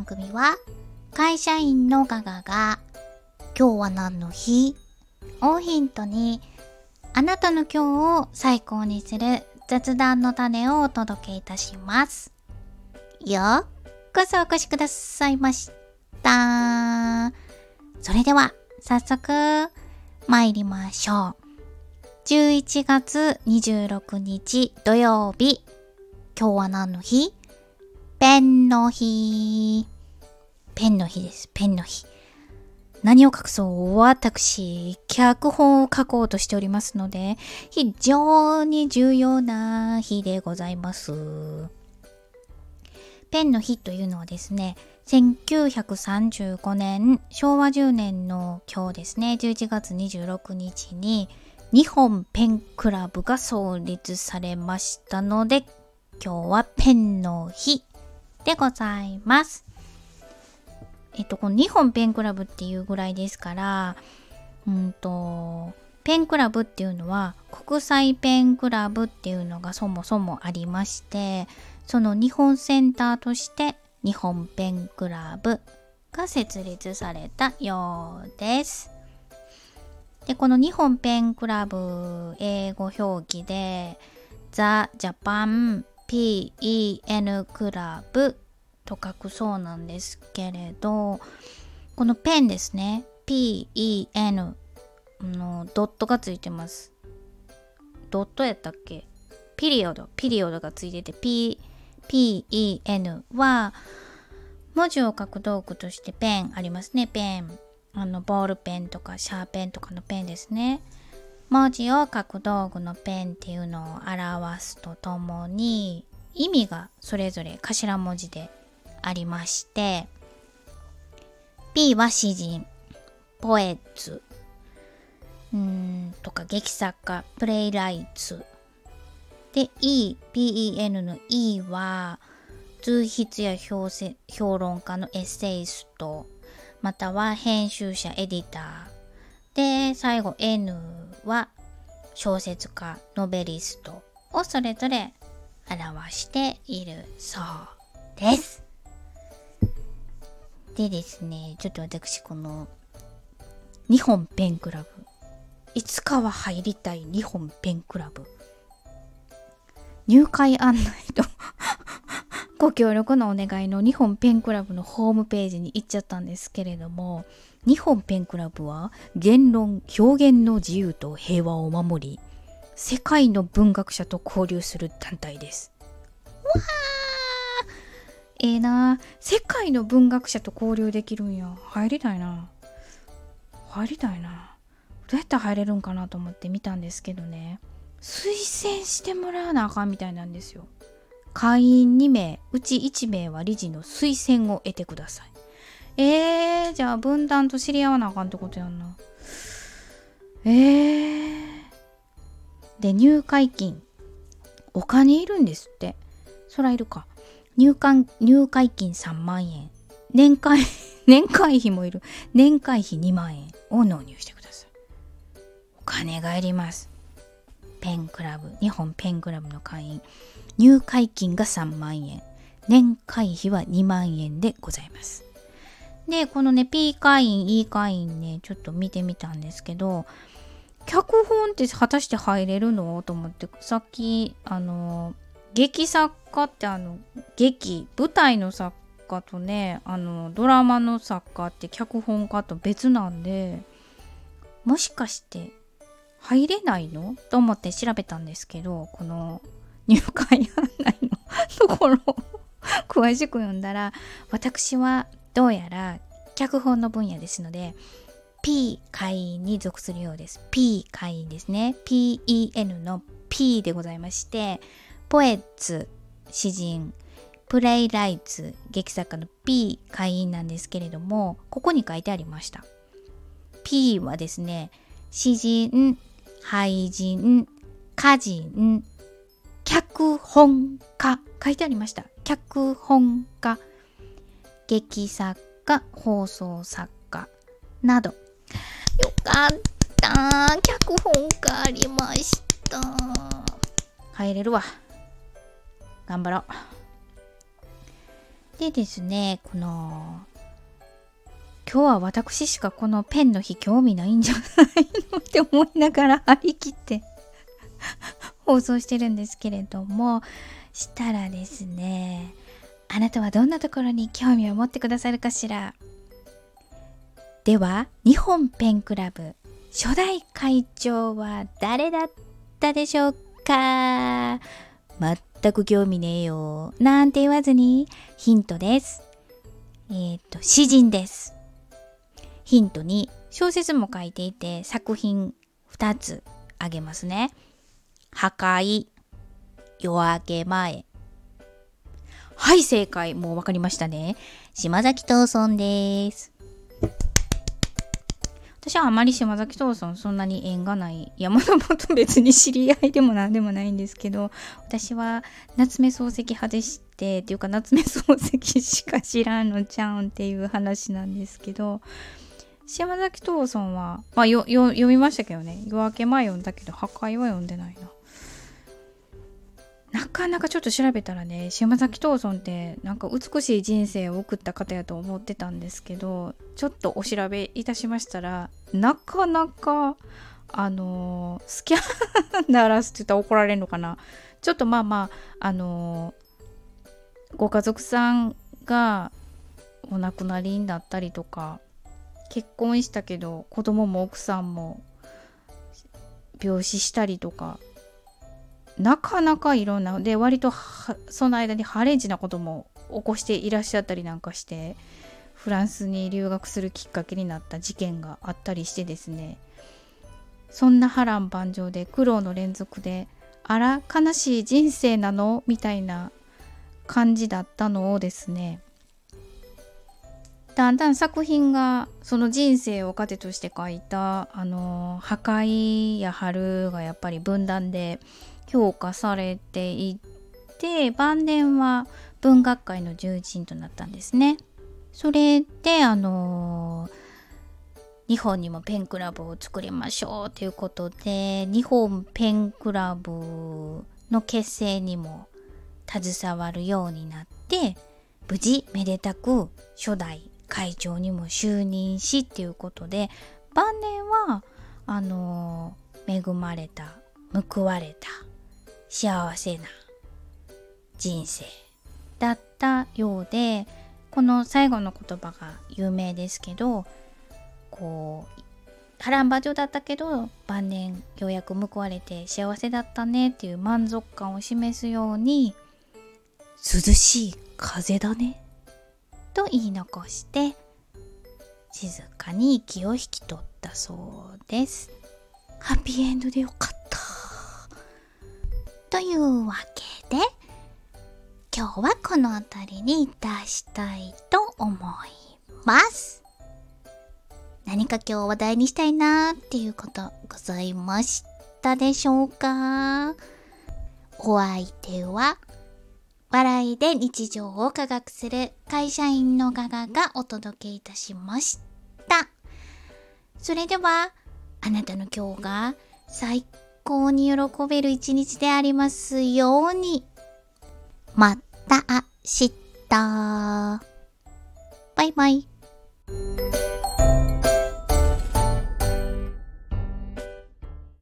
番組は会社員のガガが今日は何の日？をヒントにあなたの今日を最高にする雑談の種をお届けいたします。ようこそお越しくださいました。それでは早速参りましょう。11月26日土曜日。今日は何の日？ペンの日。ペンの日です。ペンの日。何を隠そう私、脚本を書こうとしておりますので、非常に重要な日でございます。ペンの日というのはですね、1935年、昭和10年の今日ですね、11月26日に、日本ペンクラブが創立されましたので、今日はペンの日でございます。えっと、この日本ペンクラブっていうぐらいですから、うんと、ペンクラブっていうのは国際ペンクラブっていうのがそもそもありまして、その日本センターとして日本ペンクラブが設立されたようです。で、この日本ペンクラブ英語表記で The Japan PEN クラブと書くそうなんですけれど、このペンですね。PEN のドットがついてます。ドットやったっけ？ピリオド、ピリオドがついてて、P、PEN は文字を書く道具としてペンありますね。ペン。あの、ボールペンとかシャーペンとかのペンですね。文字を書く道具のペンっていうのを表すとともに意味がそれぞれ頭文字でありまして P は詩人ポエツうーんとか劇作家プレイライツで E PEN の E は通筆や評せ評論家のエッセイストまたは編集者エディターで最後 N は小説家ノベリストをそれぞれ表しているそうです。でですね、ちょっと私この日本ペンクラブ、いつかは入りたい日本ペンクラブ、入会案内と ご協力のお願いの日本ペンクラブのホームページに行っちゃったんですけれども、日本ペンクラブは言論、表現の自由と平和を守り、世界の文学者と交流する団体です。わー。ええな世界の文学者と交流できるんや。入りたいな。入りたいな。どうやったら入れるんかなと思って見たんですけどね。推薦してもらわなあかんみたいなんですよ。会員2名、うち1名は理事の推薦を得てください。えー、じゃあ分断と知り合わなあかんってことやんな。えー。で、入会金。お金いるんですって。そらいるか。入会入会金3万円。年会、年会費もいる。年会費2万円を納入してください。お金がいります。ペンクラブ、日本ペンクラブの会員。入会金が3万円。年会費は2万円でございます。で、このね、P 会員、E 会員ね、ちょっと見てみたんですけど、脚本って果たして入れるの？と思って、さっき、あの、劇作家ってあの、劇、舞台の作家とね、あの、ドラマの作家って脚本家と別なんで、もしかして入れないの？と思って調べたんですけど、この入会案内の？ところを 詳しく読んだら、私はどうやら脚本の分野ですので、P 会員に属するようです。P 会員ですね。PEN の P でございまして、ポエッツ、詩人、プレイライツ、劇作家の P 会員なんですけれども、ここに書いてありました。P はですね、詩人、俳人、歌人、脚本家、書いてありました。脚本家、劇作家、放送作家など。よかった。脚本家ありました。入れるわ。頑張ろう。でですねこの今日は私しかこのペンの日興味ないんじゃないのって思いながら 張り切って 放送してるんですけれどもしたらですねあなたはどんなところに興味を持ってくださるかしら？では日本ペンクラブ初代会長は誰だったでしょうか？全く興味ねえよ。なんて言わずにヒントです。えっ、と詩人です。ヒントに小説も書いていて作品2つあげますね。破壊夜明け前。はい正解。もう分かりましたね。島崎藤村です。私はあまり島崎藤村そんなに縁がない山のもと別に知り合いでも何でもないんですけど私は夏目漱石派でしてっていうか夏目漱石しか知らんのちゃうんっていう話なんですけど島崎藤村はまあ読みましたけどね。夜明け前読んだけど破壊は読んでないな。なかなかちょっと調べたらね島崎藤村ってなんか美しい人生を送った方やと思ってたんですけどちょっとお調べいたしましたらなかなかあのスキャンダラスって言ったら怒られるのかな。ちょっとまあまああのご家族さんがお亡くなりになったりとか結婚したけど子供も奥さんも病死したりとかなかなかいろんなで割とその間にハレンチなことも起こしていらっしゃったりなんかしてフランスに留学するきっかけになった事件があったりしてですね。そんな波乱万丈で苦労の連続であら悲しい人生なの？みたいな感じだったのをですね。だんだん作品がその人生を糧として書いたあの破壊や春がやっぱり分断で評価されていて晩年は文学界の重鎮となったんですね。それであの日本にもペンクラブを作りましょうということで日本ペンクラブの結成にも携わるようになって無事めでたく初代会長にも就任しっていうことで晩年はあの恵まれた報われた幸せな人生だったようでこの最後の言葉が有名ですけどこう波乱万丈だったけど晩年ようやく報われて幸せだったねっていう満足感を示すように涼しい風だねと言い残して静かに息を引き取ったそうです。ハッピーエンドでよかった。というわけで、今日はこの辺りに出したいと思います。何か今日話題にしたいなっていうことございましたでしょうか？お相手は、笑いで日常を科学する会社員のガガがお届けいたしました。それでは、あなたの今日が最高高に喜べる一日でありますように。また明日。バイバイ。